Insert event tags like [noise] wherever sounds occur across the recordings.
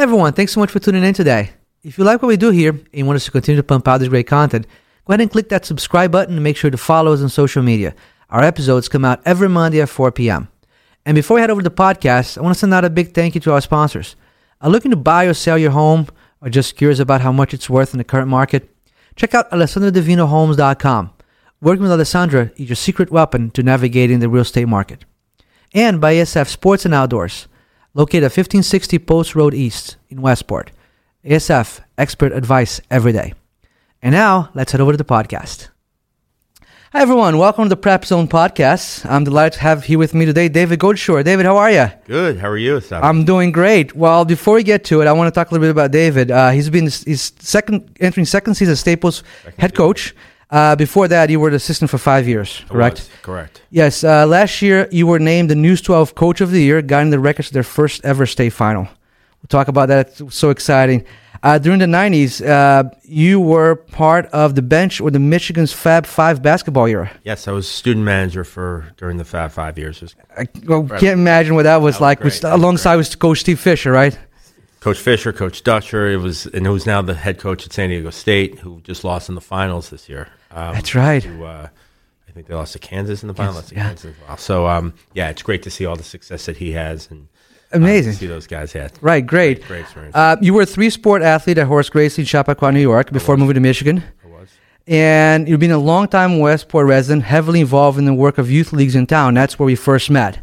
Everyone. Thanks so much for tuning in today. If you like what we do here and want us to continue to pump out this great content, go ahead and click that subscribe button and make sure to follow us on social media. Our episodes come out every Monday at 4 p.m. And before we head over to the podcast, I want to send out a big thank you to our sponsors. Are looking to buy or sell your home or just curious about how much it's worth in the current market? Check out AlessandroDivinoHomes.com. Working with Alessandra is your secret weapon to navigating the real estate market. And by ASF Sports and Outdoors, located at 1560 Post Road East in Westport. ASF, expert advice every day. And now, let's head over to the podcast. Hi, everyone. Welcome to the Prep Zone podcast. I'm delighted to have here with me today David Goldshore. David, how are you? Good. How are you, Sal? I'm doing great. Well, before we get to it, I want to talk a little bit about David. Uh, he's been he's second entering second season as Staples head coach. Uh, before that, you were the assistant for five years, correct? was, correct. Yes. Uh, last year, you were named the News 12 Coach of the Year, guiding the Wreckers to their first ever state final. We'll talk about that. It's so exciting. Uh, during the 90s, uh, you were part of the bench or the Michigan's Fab Five basketball era. Yes, I was student manager for during the Fab Five years. I well, can't imagine what that was was like great. with, That was alongside with Coach Steve Fisher, right? Coach Fisher, Coach Dutcher. It was, and who's now the head coach at San Diego State, who just lost in the finals this year. Um, That's right. To, uh, I think they lost to Kansas in the final. Kansas, yeah. Kansas as well. So, um, yeah, it's great to see all the success that he has and uh, Amazing. to see those guys had. Right, great. Great experience. Uh, you were a three sport athlete at Horace Greeley in Chappaqua, New York, before moving to Michigan. I was. And you've been a long-time Westport resident, heavily involved in the work of youth leagues in town. That's where we first met.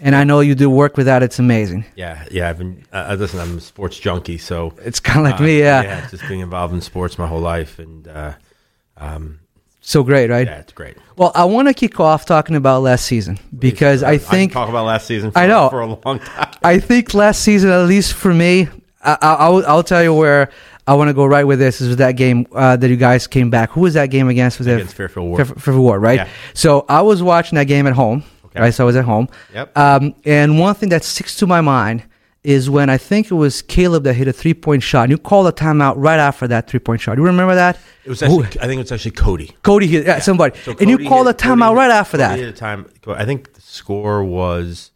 And I know you do work with that. It's amazing. Yeah, yeah. I've been. Uh, listen, I'm a sports junkie, so It's kind of like uh, me, yeah. just being involved in sports my whole life, and uh, um, So great, right? yeah, it's great. Well, I want to kick off talking about last season because I I think can talk about last season. For, I know. for a long time. I think last season, at least for me, I, I, I'll, I'll tell you where I want to go right with this is with that game uh, that you guys came back. Who was that game against? Was Against it Fairfield Warde. Fair- Fairfield Warde, right? Yeah. So I was watching that game at home. Right? So I was at home. Yep. Um, and one thing that sticks to my mind is when I think it was Caleb that hit a three point shot. And you called a timeout right after that three point shot. Do you remember that? It was actually, I think it was actually Cody. Cody hit yeah, somebody, So and you called hit- a timeout Cody right after Cody that. hit a time. I think the score was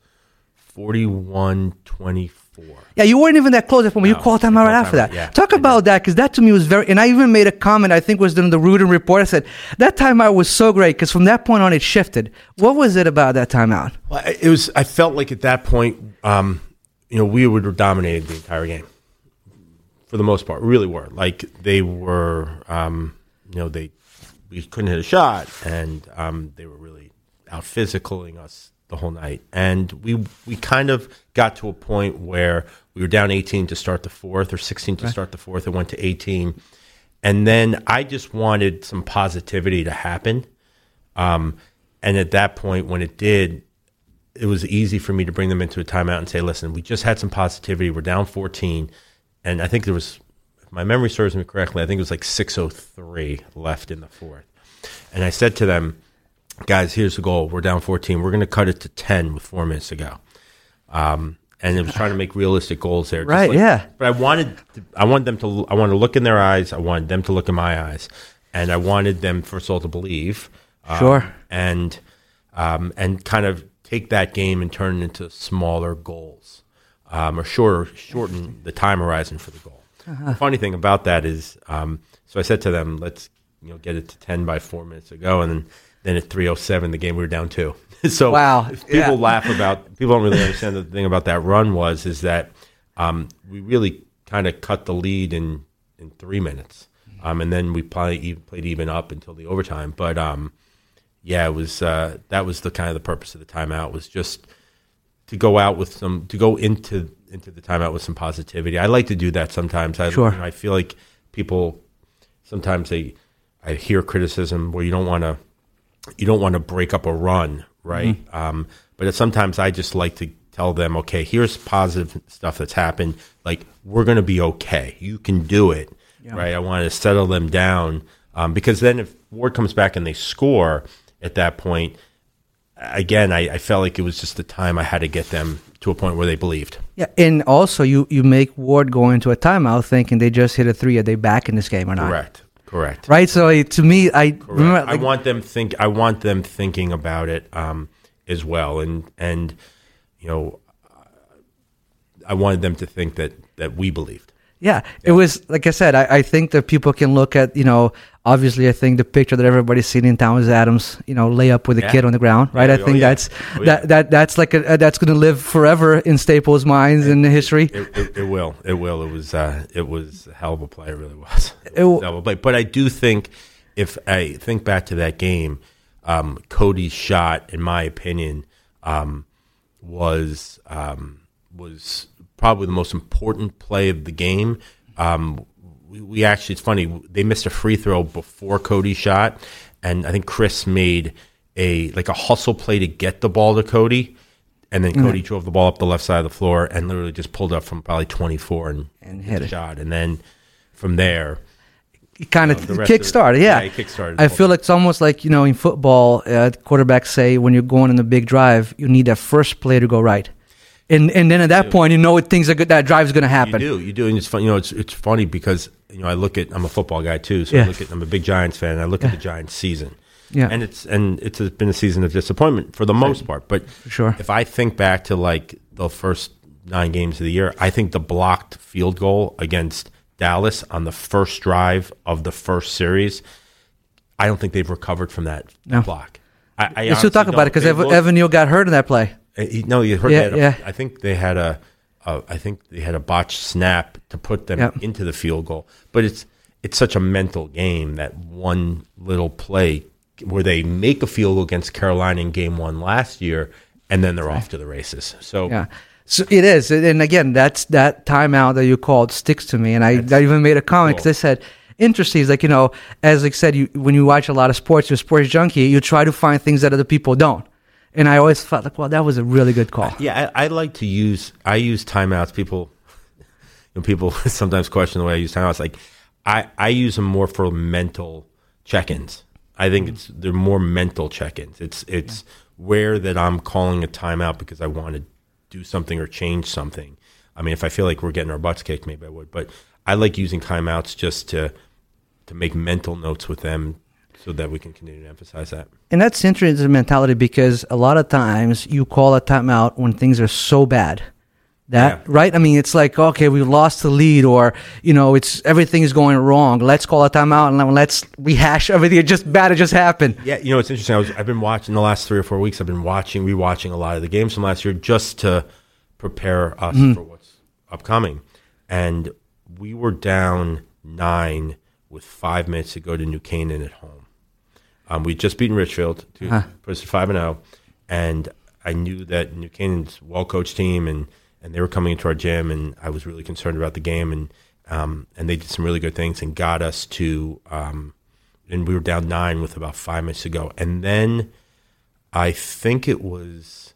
41-24. Yeah, you weren't even that close at moment. No, you called I timeout right after that. yeah. Talk I about that because that to me was very. And I even made a comment. I think was during the Rudin report. I said that timeout was so great because from that point on it shifted. What was it about that timeout? Well, it was. I felt like at that point, um, you know, we were dominated the entire game for the most part. We really were. Like they were. Um, you know, they we couldn't hit a shot, and um, they were really out physicaling us the whole night. And we we kind of got to a point where we were down 18 to start the fourth, or 16 to start the fourth. It went to 18, and then I just wanted some positivity to happen. Um, and at that point, when it did, it was easy for me to bring them into a timeout and say, "Listen, we just had some positivity. We're down 14, and I think there was, if my memory serves me correctly, I think it was like 6:03 left in the fourth. And I said to them, "Guys, here's the goal. We're down 14. We're going to cut it to 10 with four minutes to go." Um, and it was trying to make realistic goals there, just Right, yeah. But I wanted, to, I wanted them to, I wanted to look in their eyes. I wanted them to look in my eyes, and I wanted them first of all to believe. um, Sure. and um, and kind of take that game and turn it into smaller goals, um, or shorter, shorten the time horizon for the goal. The funny thing about that is, um, so I said to them, "Let's you know get it to ten by four minutes ago, and then then at three oh seven, the game we were down two. [laughs] so Wow. people Yeah. laugh about people don't really understand the thing about that run was is that um, we really kind of cut the lead in in three minutes, um, and then we probably even played even up until the overtime, but. Um, yeah, it was uh, that was the kind of the purpose of the timeout was just to go out with some to go into into the timeout with some positivity. I like to do that sometimes. I, Sure. you know, I feel like people sometimes they I hear criticism where you don't want to you don't want to break up a run, right? Um, but sometimes I just like to tell them, okay, here's positive stuff that's happened. Like we're going to be okay. You can do it, right? I want to settle them down um, because then if Warde comes back and they score at that point, again, I, I felt like it was just the time I had to get them to a point where they believed. Yeah, and also you you make Warde go into a timeout thinking they just hit a three. Are they back in this game or not? Correct. Correct. Right. So it, to me, I remember. I want them think. I want them thinking about it um, as well, and and you know, I wanted them to think that that we believed. Yeah, it was like I said. I, I think that people can look at you know. Obviously, I think the picture that everybody's seen in town is Adams, you know, lay up with a Yeah. kid on the ground, right? Yeah, I oh, think yeah. that's Oh, that that that's like a, that's going to live forever in Staples' minds in the history. It, it, it will. It will. It was. Uh, it was a hell of a play. It really was. It [laughs] It was w- a hell of a play. But I do think, if I think back to that game, um, Cody's shot, in my opinion, um, was um, was probably the most important play of the game. Um, we, we actually, it's funny. They missed a free throw before Cody shot, and I think Chris made a like a hustle play to get the ball to Cody, and then Cody drove the ball up the left side of the floor and literally just pulled up from probably 24 and, And hit it. shot, and then from there, He kind of the rest of kick-started, yeah. yeah, kick-started I feel like it's almost like you know in football, uh, quarterbacks say when you're going in a big drive, you need that first play to go right, and and then at that point you know things are good. That drive's going to happen. You do, you do, and it's fun. You know, it's it's funny because you know I look at I'm a football guy too, so Yeah. I look at I'm a big Giants fan. And I look at the Giants season, Yeah. and it's and it's been a season of disappointment for the most part. But sure. if I think back to like the first nine games of the year, I think the blocked field goal against Dallas on the first drive of the first series, I don't think they've recovered from that No. block. I, I still talk about it because Evan Neal got hurt in that play. Uh, he- No, you heard Yeah, that. yeah. I think they had a, a, I think they had a botched snap to put them Yep. into the field goal. But it's it's such a mental game that one little play where they make a field goal against Carolina in Game One last year, and then they're off to the races. So Yeah. So it is, and again, that's that timeout that you called sticks to me, and I, I even made a comment because I said, interesting. It's like you know, as I said, you when you watch a lot of sports, you're a sports junkie. You try to find things that other people don't, and I always felt like, well, that was a really good call. Yeah, I, I like to use. I use timeouts. People, [laughs] you know, people [laughs] sometimes question the way I use timeouts. Like, I I use them more for mental check-ins. I think it's they're more mental check-ins. It's it's where that I'm calling a timeout because I want to do something or change something. I mean, if I feel like we're getting our butts kicked, maybe I would. But I like using timeouts just to to make mental notes with them so that we can continue to emphasize that. And that's interesting mentality because a lot of times you call a timeout when things are so bad. That Yeah. right? I mean, it's like okay, we lost the lead, or you know, it's everything is going wrong. Let's call a timeout and let's rehash everything. It just bad. It just happened. Yeah, you know it's interesting. I was I've been watching the last three or four weeks. I've been watching, rewatching a lot of the games from last year just to prepare us mm-hmm. for what's upcoming. And we were down nine with five minutes to go to New Canaan at home. Um, we'd just beaten Ridgefield to put us at five and zero, and I knew that New Canaan's well coached team, and and they were coming into our gym, and I was really concerned about the game, and um, and they did some really good things and got us to, um, and we were down nine with about five minutes to go, and then I think it was,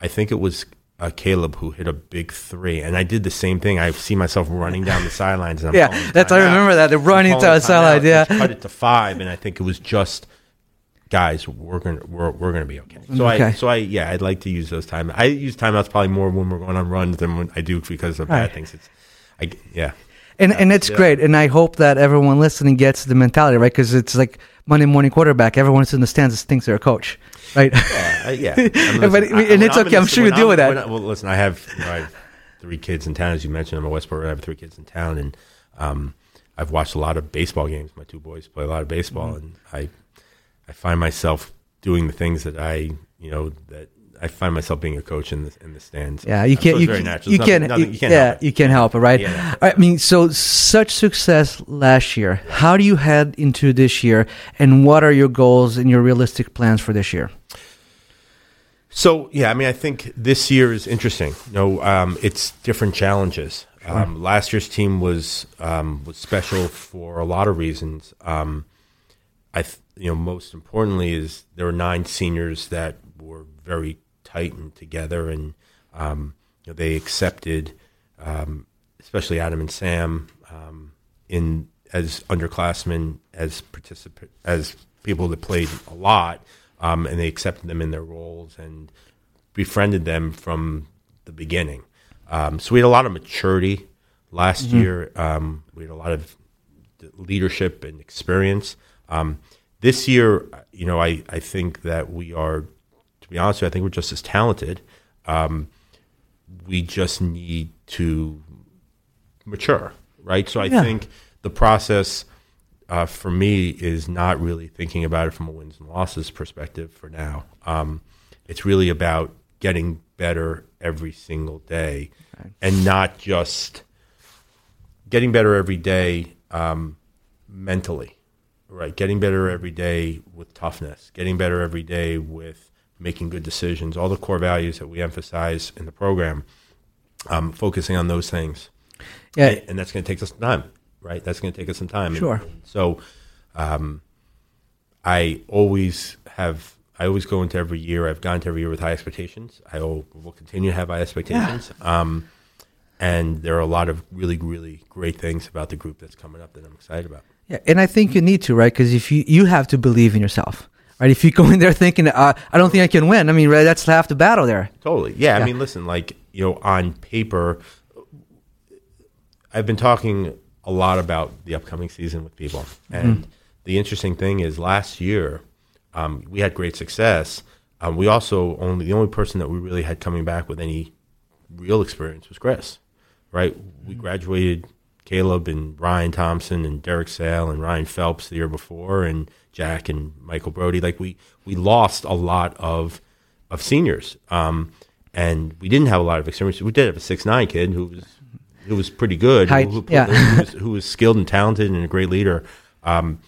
I think it was. Uh, Caleb, who hit a big three, and I did the same thing. I see myself running down the sidelines. And I'm Yeah, that's- I remember that. They're I'm running down the sideline, yeah. Cut it to five, and I think it was just guys, we're gonna we're, we're gonna be okay. So I so I yeah, I'd like to use those time. I use timeouts probably more when we're going on runs than when I do because of Right. bad things. It's I yeah. And and it's Yeah. great, and I hope that everyone listening gets the mentality right because it's like Monday morning quarterback. Everyone in the stands thinks they're a coach, right? Yeah, yeah. [laughs] I mean, But- I- and it's I'm okay. I'm sure you deal with that. I- well, listen, I have, you know, I have three kids in town, as you mentioned. I'm a Westboro. I have three kids in town, and um, I've watched a lot of baseball games. My two boys play a lot of baseball, Mm-hmm. and I, I find myself doing the things that I, you know, that I find myself being a coach in the in the stands. Yeah, you can't. You, very can- natural. you There's can't. nothing- nothing- you- can't yeah, help it. you can't help it, right? Yeah. I mean, so such success last year. How do you head into this year, and what are your goals and your realistic plans for this year? So yeah, I mean, I think this year is interesting. You know, um, it's different challenges. Um, last year's team was um, was special for a lot of reasons. Um, I, th- you know, most importantly is there were nine seniors that were very tight and together, and um, you know, they accepted, um, especially Adam and Sam, um, in as underclassmen, as participant, as people that played a lot, um, and they accepted them in their roles and befriended them from the beginning. Um, so we had a lot of maturity last year. Um, we had a lot of leadership and experience. Um, this year, you know, I, I think that we are, to be honest with you, I think we're just as talented. Um, we just need to mature, right? So I Yeah. think the process uh, for me is not really thinking about it from a wins and losses perspective for now. Um, it's really about getting better every single day, and not just getting better every day um, mentally, right? Getting better every day with toughness, getting better every day with making good decisions, all the core values that we emphasize in the program, um, focusing on those things. Yeah. And, and that's going to take us some time, right? That's going to take us some time. Sure. and so um, I always have. I always go into every year. I've gone to every year with high expectations. I will, will continue to have high expectations. Um, and there are a lot of really, really great things about the group that's coming up that I'm excited about. Yeah, and I think you need to, right? Because if you you have to believe in yourself, right? If you go in there [laughs] thinking, uh, I don't think I can win, I mean, right, that's half the battle there. Totally. Yeah, Yeah. I mean, listen, like, you know, on paper, I've been talking a lot about the upcoming season with people. And the interesting thing is last year, um, we had great success. Um, we also only, the only person that we really had coming back with any real experience was Chris, right? We graduated Caleb and Ryan Thompson and Derek Sale and Ryan Phelps the year before and Jack and Michael Brody. Like we, we lost a lot of, of seniors. Um, and we didn't have a lot of experience. We did have a six nine kid who was who was pretty good, Height, who, who, yeah. who, was, who was skilled and talented and a great leader. Um,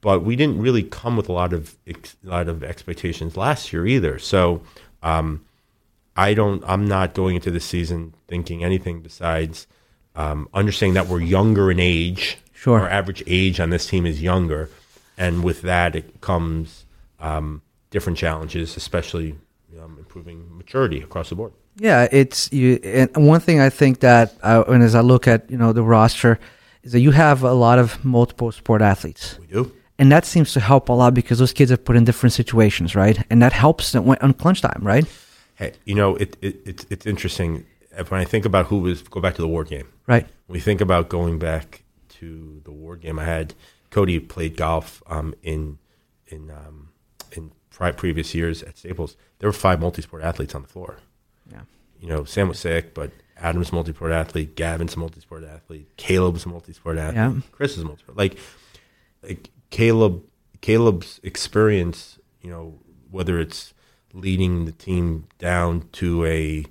but we didn't really come with a lot of ex- a lot of expectations last year either. So um, I don't. I'm not going into this season thinking anything besides um, understanding that we're younger in age. Sure. Our average age on this team is younger, and with that it comes um, different challenges, especially um, improving maturity across the board. Yeah, it's you. And one thing I think that, uh, and as I look at you know the roster, is that you have a lot of multiple sport athletes, We do. and that seems to help a lot because those kids are put in different situations, right? And that helps them when- on crunch time, right? Hey, you know, it, it, it's it's interesting when I think about who was go back to the Warde game. Right. We think about going back to the Warde game, I had Cody played golf um, in in um, in pri- previous years at Staples. There were five multi-sport athletes on the floor. Yeah. You know, Sam was sick, but Adam's a multi-sport athlete. Gavin's a multi-sport athlete. Caleb's a multi-sport athlete. Yeah. Chris is a multi-sport. Like, like Caleb, Caleb's experience. You know, whether it's leading the team down to a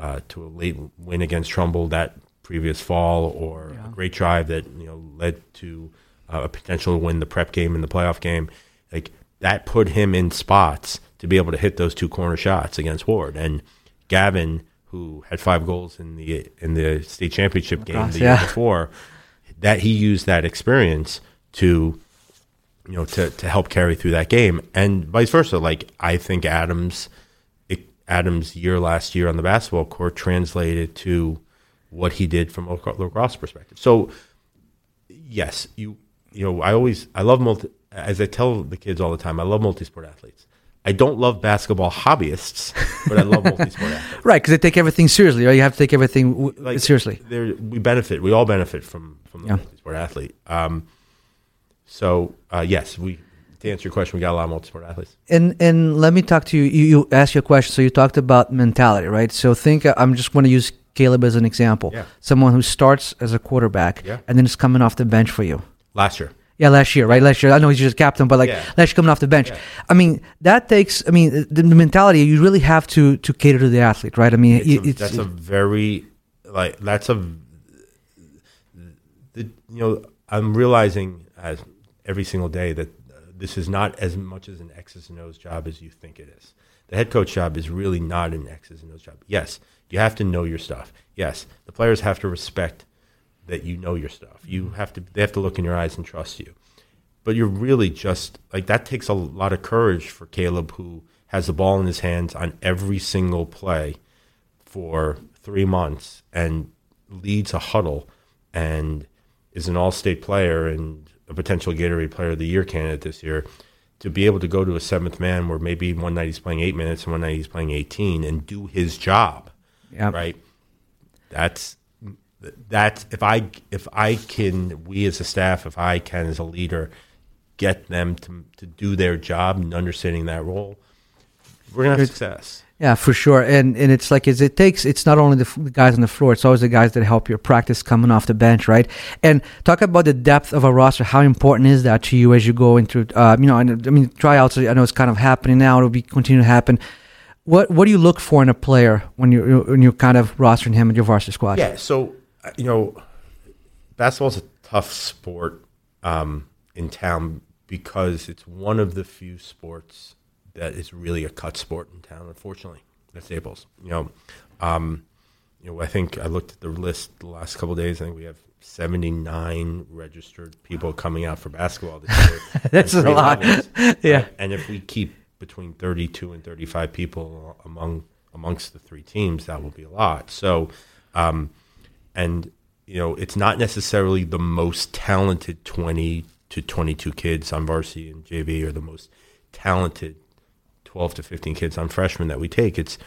uh, to a late win against Trumbull that previous fall, or Yeah. a great drive that you know led to uh, a potential win the prep game and the playoff game. Like that put him in spots to be able to hit those two corner shots against Warde and Gavin, who had five goals in the in the state championship game the year before. That he used that experience to you know, to, to help carry through that game, and vice versa. Like I think Adams, Adams' year last year on the basketball court translated to what he did from a lac- lacrosse perspective. So, yes, you you know, I always I love multi. As I tell the kids all the time, I love multi-sport athletes. I don't love basketball hobbyists, but I love multi-sport [laughs] athletes. Right, because they take everything seriously. Right, you have to take everything w- Like, seriously. there- we benefit. We all benefit from from the Yeah. multi-sport athlete. Um, so uh, yes, we to answer your question, we got a lot of multi-sport athletes. And and let me talk to you. You, you asked your question. So you talked about mentality, right? So think uh, I'm just going to use Caleb as an example. Yeah. Someone who starts as a quarterback Yeah. and then is coming off the bench for you. Last year, Yeah, last year, right? Last year, I know he's just captain, but like Yeah. last year coming off the bench. Yeah. I mean, that takes. I mean, the, the mentality you really have to to cater to the athlete, right? I mean, it's it- a, it's, that's a very like that's a the you know I'm realizing as every single day that this is not as much as an X's and O's job as you think it is. The head coach job is really not an X's and O's job. Yes, you have to know your stuff. Yes, the players have to respect that you know your stuff. You mm-hmm. have to they have to look in your eyes and trust you. But you're really just like that takes a lot of courage for Caleb who has the ball in his hands on every single play for three months and leads a huddle and is an all-state player and a potential Gatorade Player of the Year candidate this year, to be able to go to a seventh man where maybe one night he's playing eight minutes and one night he's playing 18 and do his job, yeah. right? That's that's if I if I can we as a staff if I can as a leader get them to to do their job and understanding that role, we're gonna have success. Yeah, for sure. And and it's like is it takes it's not only the, guys on the floor, it's always the guys that help your practice coming off the bench, right? And talk about the depth of a roster. How important is that to you as you go into uh, you know? and, I mean, tryouts. I know it's kind of happening now. It'll be continue to happen. What what do you look for in a player when you when you're kind of rostering him in your varsity squad? Yeah, so you know, basketball's a tough sport um, in town because it's one of the few sports that is really a cut sport in town. Unfortunately, at Staples, you know, um, you know, I think I looked at the list the last couple of days. I think we have seventy nine registered people coming out for basketball this year. [laughs] That's a lot. levels. [laughs] Yeah. and if we keep between thirty two and thirty five people among amongst the three teams, that will be a lot. So, um, and you know, it's not necessarily the most talented twenty to twenty two kids on varsity and JV or the most talented 12 to 15 kids on freshmen that we take it's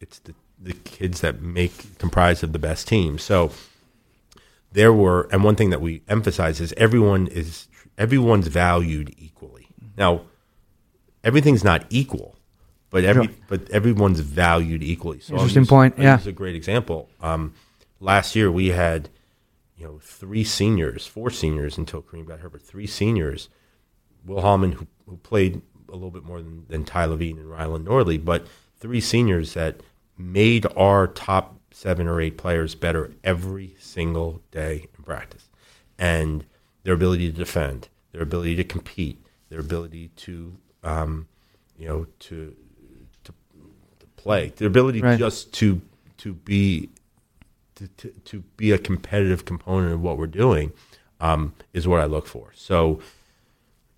it's the, the kids that make comprise of the best team. So there were and one thing that we emphasize is everyone is everyone's valued equally. Now everything's not equal but every but everyone's valued equally. So Interesting use- point, yeah. use a great example. Um, last year we had you know three seniors four seniors until Kareem got but three seniors Will Hallman, who, who played a little bit more than, than Ty Levine and Rylan Norley, but three seniors that made our top seven or eight players better every single day in practice. And their ability to defend, their ability to compete, their ability to, um, you know, to, to, to play, their ability Right. just to, to be to, to, to be a competitive component of what we're doing um, is what I look for. So,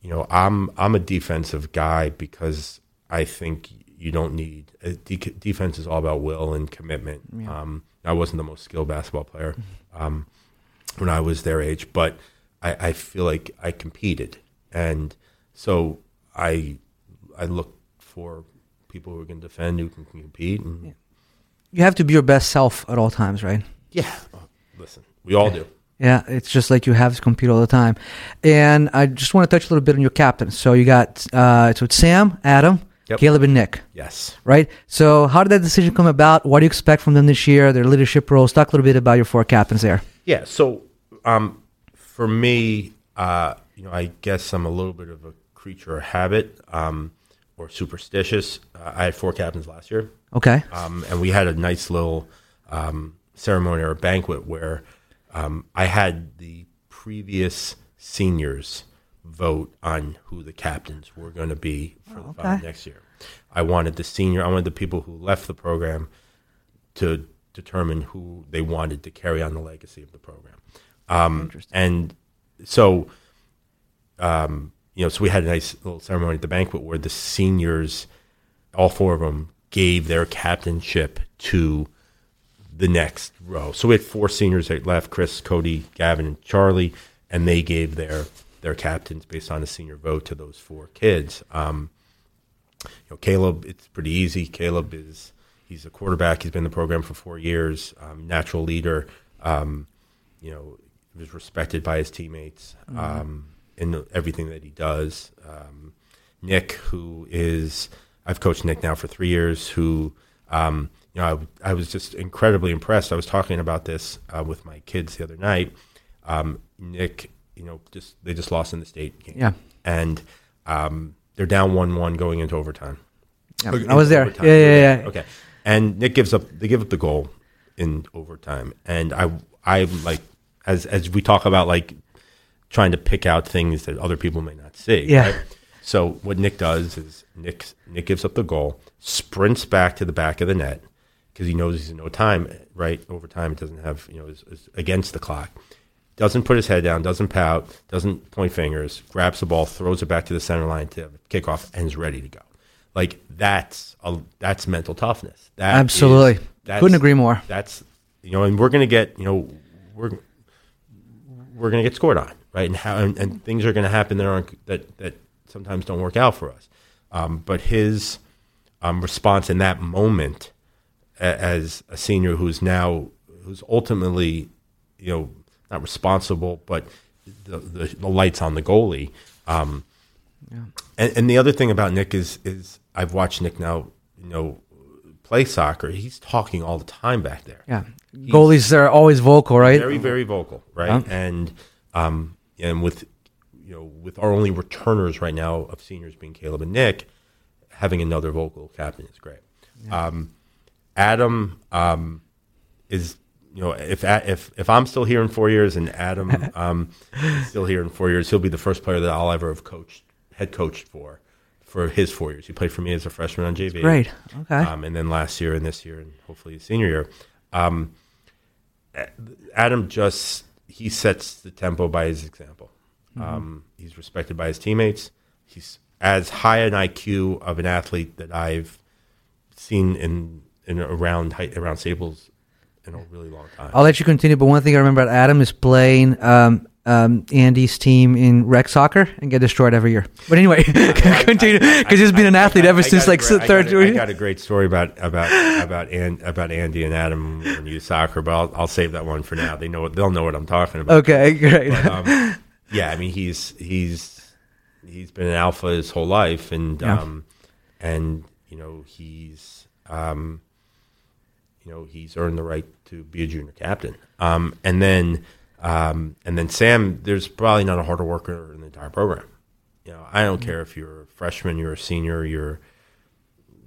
you know, I'm I'm a defensive guy because I think you don't need uh, de- defense is all about will and commitment. Um, I wasn't the most skilled basketball player um, when I was their age, but I, I feel like I competed, and so I I look for people who can defend, who can compete, and You have to be your best self at all times, right? yeah, listen, we all do. Yeah, it's just like you have to compete all the time. And I just want to touch a little bit on your captains. So you got uh, so it's Sam, Adam, Yep. Caleb, and Nick, Yes. right? So how did that decision come about? What do you expect from them this year? Their leadership roles. Talk a little bit about your four captains there. Yeah. So, um, for me, uh, you know, I guess I'm a little bit of a creature of habit um, or superstitious. Uh, I had four captains last year, Okay. um, and we had a nice little um, ceremony or banquet where um, I had the previous seniors vote on who the captains were going to be for the five okay. next year. I wanted the senior. I wanted the people who left the program to determine who they wanted to carry on the legacy of the program. Um, and so, um, you know, so we had a nice little ceremony at the banquet where the seniors, all four of them, gave their captainship to the next row. So we had four seniors that left: Chris, Cody, Gavin, and Charlie, and they gave their their captains based on a senior vote to those four kids. Um, you know, Caleb, it's pretty easy. Caleb is he's a quarterback. He's been in the program for four years. Um, natural leader. Um, you know, was respected by his teammates um, in everything that he does. Um, Nick, who is I've coached Nick now for three years. Who um, you know, I, I was just incredibly impressed. I was talking about this uh, with my kids the other night. Um, Nick, you know, just they just lost in the state game, Yeah. and um, they're down one-one going into overtime. Yeah, Okay, I was there. overtime. Yeah, yeah, yeah. Okay. And Nick gives up. They give up the goal in overtime, and I, I like as as we talk about like trying to pick out things that other people may not see. Yeah. right? So what Nick does is Nick Nick gives up the goal, sprints back to the back of the net because he knows he's in no time. Right, Over time, it doesn't have you know is, is against the clock. Doesn't put his head down, doesn't pout, doesn't point fingers. Grabs the ball, throws it back to the center line to kick off, and is ready to go. Like that's a, that's mental toughness. That is- Absolutely. that's- Couldn't agree more. That's you know, and we're gonna get you know we're we're gonna get scored on, right? And how and, and things are gonna happen that aren't that that sometimes don't work out for us. Um, but his um, response in that moment, as a senior who's now who's ultimately you know not responsible, but the the, the lights on the goalie. Um, and, and the other thing about Nick is is I've watched Nick now, you know, play soccer, he's talking all the time back there. Yeah. Goalies are always vocal, right? Very, very vocal, right? And um, and with you know, with our only returners right now of seniors being Caleb and Nick, having another vocal captain is great. Um, Adam um, is you know if if if I'm still here in four years and Adam [laughs] um, is still here in four years, he'll be the first player that I'll ever have coached, head coached for, for his four years. He played for me as a freshman on JV. Great. Okay. Um, and then last year and this year and hopefully his senior year. Um, Adam just he sets the tempo by his example. Um, he's respected by his teammates. He's as high an IQ of an athlete that I've seen in in around height around Staples in a really long time. I'll let you continue, but one thing I remember about Adam is playing um, um, Andy's team in rec soccer and get destroyed every year. But anyway, [laughs] [laughs] continue because he's been an athlete ever I since got a like great- I got a- I got a great story about about about and about Andy and Adam when you soccer, but I'll, I'll save that one for now. They know they'll know what I'm talking about. okay, [laughs] great. um, yeah, I mean he's he's he's been an alpha his whole life, and Yeah. um, and you know he's um, you know he's earned the right to be a junior captain. Um, and then um, and then Sam, there's probably not a harder worker in the entire program. You know, I don't care if you're a freshman, you're a senior, you're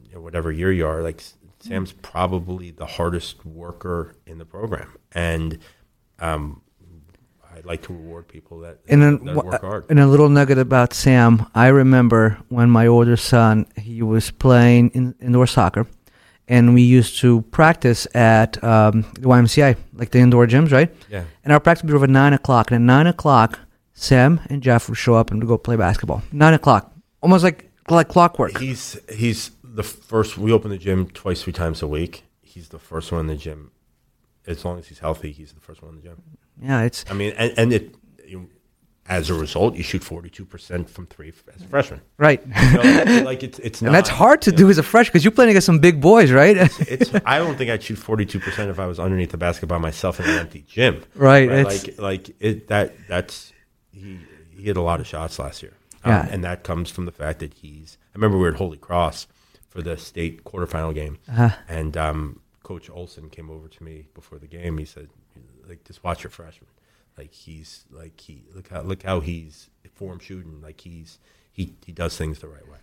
you know, whatever year you are. Like Sam's probably the hardest worker in the program, and um, I like to reward people that, And then that work hard. And a little nugget about Sam. I remember when my older son he was playing in indoor soccer, and we used to practice at um, the YMCA, like the indoor gyms, right? Yeah. And our practice would be over nine o'clock. And at nine o'clock, Sam and Jeff would show up and go play basketball. Nine o'clock, almost like like clockwork. He's he's the first. We open the gym twice, three times a week. He's the first one in the gym. As long as he's healthy, he's the first one in the gym. Yeah, it's I mean, and, and it. You, as a result, you shoot forty two percent from three as a freshman. right. Know, like it's it's [laughs] and that's hard to do as a freshman because you're playing against some big boys, right? it's [laughs] I don't think I'd shoot forty two percent if I was underneath the basket by myself in an empty gym. Right, it's- Like like it that that's he he hit a lot of shots last year. Um, Yeah. and that comes from the fact that he's I remember we were at Holy Cross for the state quarterfinal game. Uh-huh. And um, Coach Olson came over to me before the game. He said, like, just watch your freshman. Like he's like he look how look how he's form shooting. Like he's he he does things the right way.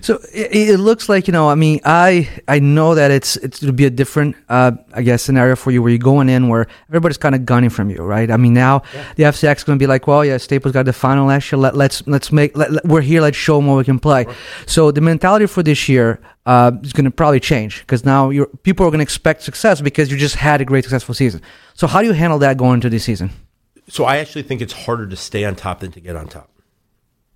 So it, it looks like you know. I mean, I I know that it's it's to be a different, uh, I guess, scenario for you where you're going in where everybody's kind of gunning from you, right? I mean, now the FCIAC is going to be like, well, yeah, Staples got the final last year. Let, let's let's make let, let- we're here. Let's show them what we can play. So the mentality for this year uh, is going to probably change because now you're, people are going to expect success because you just had a great successful season. So how do you handle that going into this season? So I actually think it's harder to stay on top than to get on top.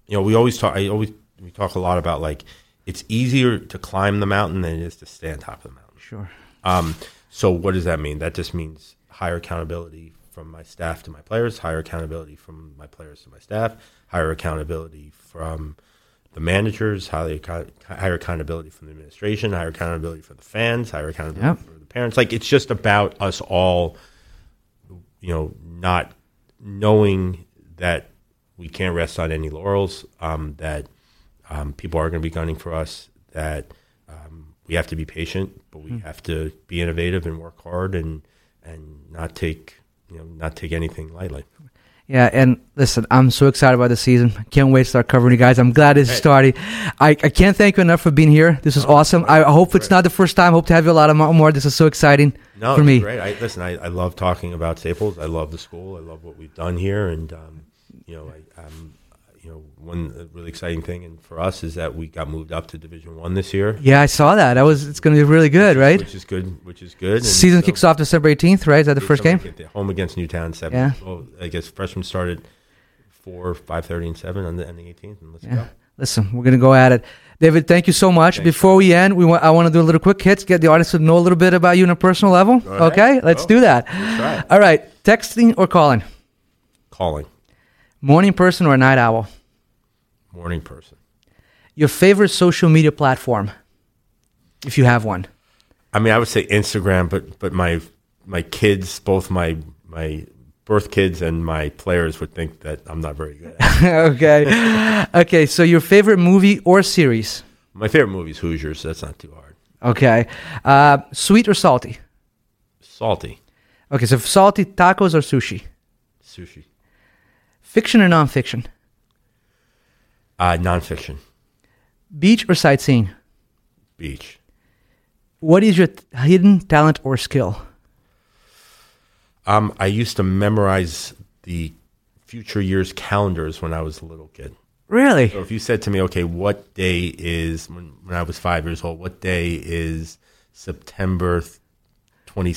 You know, we always talk. I always we talk a lot about like it's easier to climb the mountain than it is to stay on top of the mountain. Sure. Um, so what does that mean? That just means higher accountability from my staff to my players, higher accountability from my players to my staff, higher accountability from the managers, higher, higher accountability from the administration, higher accountability for the fans, higher accountability Yep. for the parents. Like it's just about us all, you know, not knowing that we can't rest on any laurels. Um, that um, people are going to be gunning for us. That um, we have to be patient, but we have to be innovative and work hard and and not take you know not take anything lightly. Yeah, and listen, I'm so excited about the season. Can't wait to start covering you guys. I'm glad it's Hey. starting. I, I can't thank you enough for being here. This is awesome. I I hope it's great. not the first time. hope to have you a lot of more. This is so exciting No, for me. great. I, listen, I, I love talking about Staples. I love the school. I love what we've done here, and um, you know, I, um, you know, one uh, really exciting thing, and for us is that we got moved up to Division One this year. Yeah, I saw that. That was. It's going to be really good, right? Which is good. Which is good. and Season so- kicks off December 18th, right? Is that the first game? Home against Newtown seven. Yeah. Well, I guess freshmen started four, five thirty, and seven on the on the eighteenth, and let's Yeah. go. Listen, we're gonna go at it. David, thank you so much. Thanks, Before we end, we want I want to do a little quick hits, get the audience to know a little bit about you on a personal level. Okay, let's Go. do that. All right, texting or calling, Calling morning person or night owl. morning person. Your favorite social media platform, if you have one. I mean, I would say Instagram, but but my my kids, both my my birth kids and my players, would think that I'm not very good. at it. [laughs] okay, okay. So your favorite movie or series? my favorite movie is Hoosiers. So that's not too hard. Okay. Uh, sweet or salty? Salty. Okay, so salty tacos or sushi? Sushi. Fiction or nonfiction? Uh, nonfiction. Beach or sightseeing? Beach. What is your t- hidden talent or skill? Um, I used to memorize the future year's calendars when I was a little kid. Really? So if you said to me, okay, what day is when, when I was five years old? What day is September twenty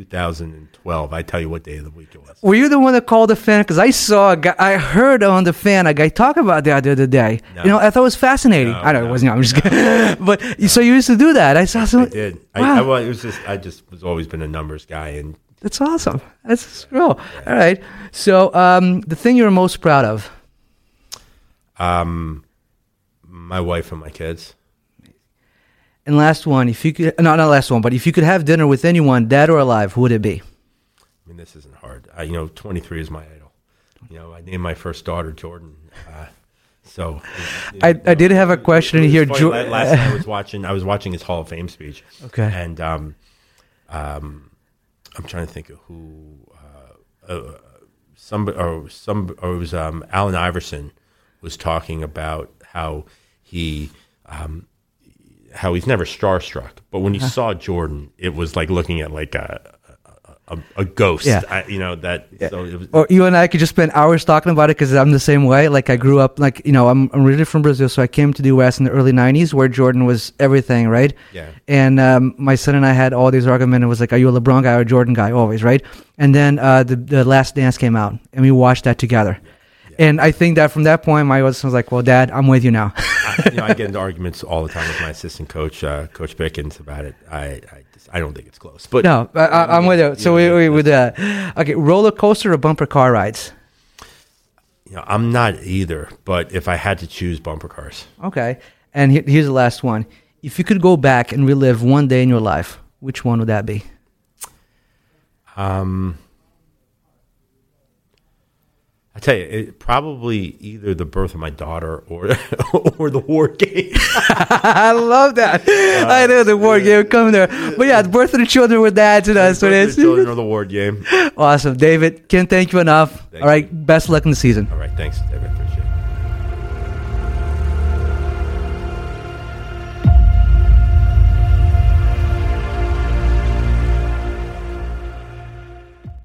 seventh, two thousand and twelve? I tell you what day of the week it was. Were you the one that called the fan? Because I saw a guy, I heard on the fan a guy talk about that the other day. No. You know, I thought it was fascinating. No, I know it wasn't. I'm just kidding. [laughs] but so you used to do that. I saw some. I did. Wow. I, well, it was just I just was always been a numbers guy, and That's awesome. That's cool. All right. So um, the thing you're most proud of. um, my wife and my kids. And last one, if you could, no, not last one, but if you could have dinner with anyone, dead or alive, who would it be? I mean, this isn't hard. I, you know, 23 is my idol. You know, I named my first daughter Jordan. Uh, so I, I know, did have a question here. Jo- last night I was watching. I was watching his Hall of Fame speech. Okay. And um, um, I'm trying to think of who. Uh, uh, some or some or it was um, Allen Iverson was talking about how he. Um, how he's never starstruck, but when you saw Jordan, it was like looking at like a a, a, ghost. Yeah. I, you know that. So it was, or you and I could just spend hours talking about it because I'm the same way. Like I grew up, like you know, I'm I'm originally from Brazil, so I came to the U.S. in the early '90s, where Jordan was everything, right? Yeah. And um, my son and I had all these arguments. It was like, are you a LeBron guy or a Jordan guy? Always, right? And then uh, the the Last Dance came out, and we watched that together. And I think that from that point, my son was like, "Well, Dad, I'm with you now." [laughs] I, you know, I get into arguments all the time with my assistant coach, uh, Coach Pickens, about it. I I, just, I don't think it's close, but no, I, I, I'm with you. So Yeah, we, we with that. Okay, roller coaster or bumper car rides? you know, I'm not either. But if I had to choose bumper cars, Okay. And he- here's the last one. If you could go back and relive one day in your life, which one would that be? um, I tell you, it, probably either the birth of my daughter or [laughs] or the Warde game. [laughs] I love that. Uh, I know the Warde game coming there. But yeah, the birth of the children with dads and us. So Birth of it's the children or the Warde game. [laughs] awesome. David, can't thank you enough. Thank All right. Best luck in the season. All right, thanks, David. Appreciate it.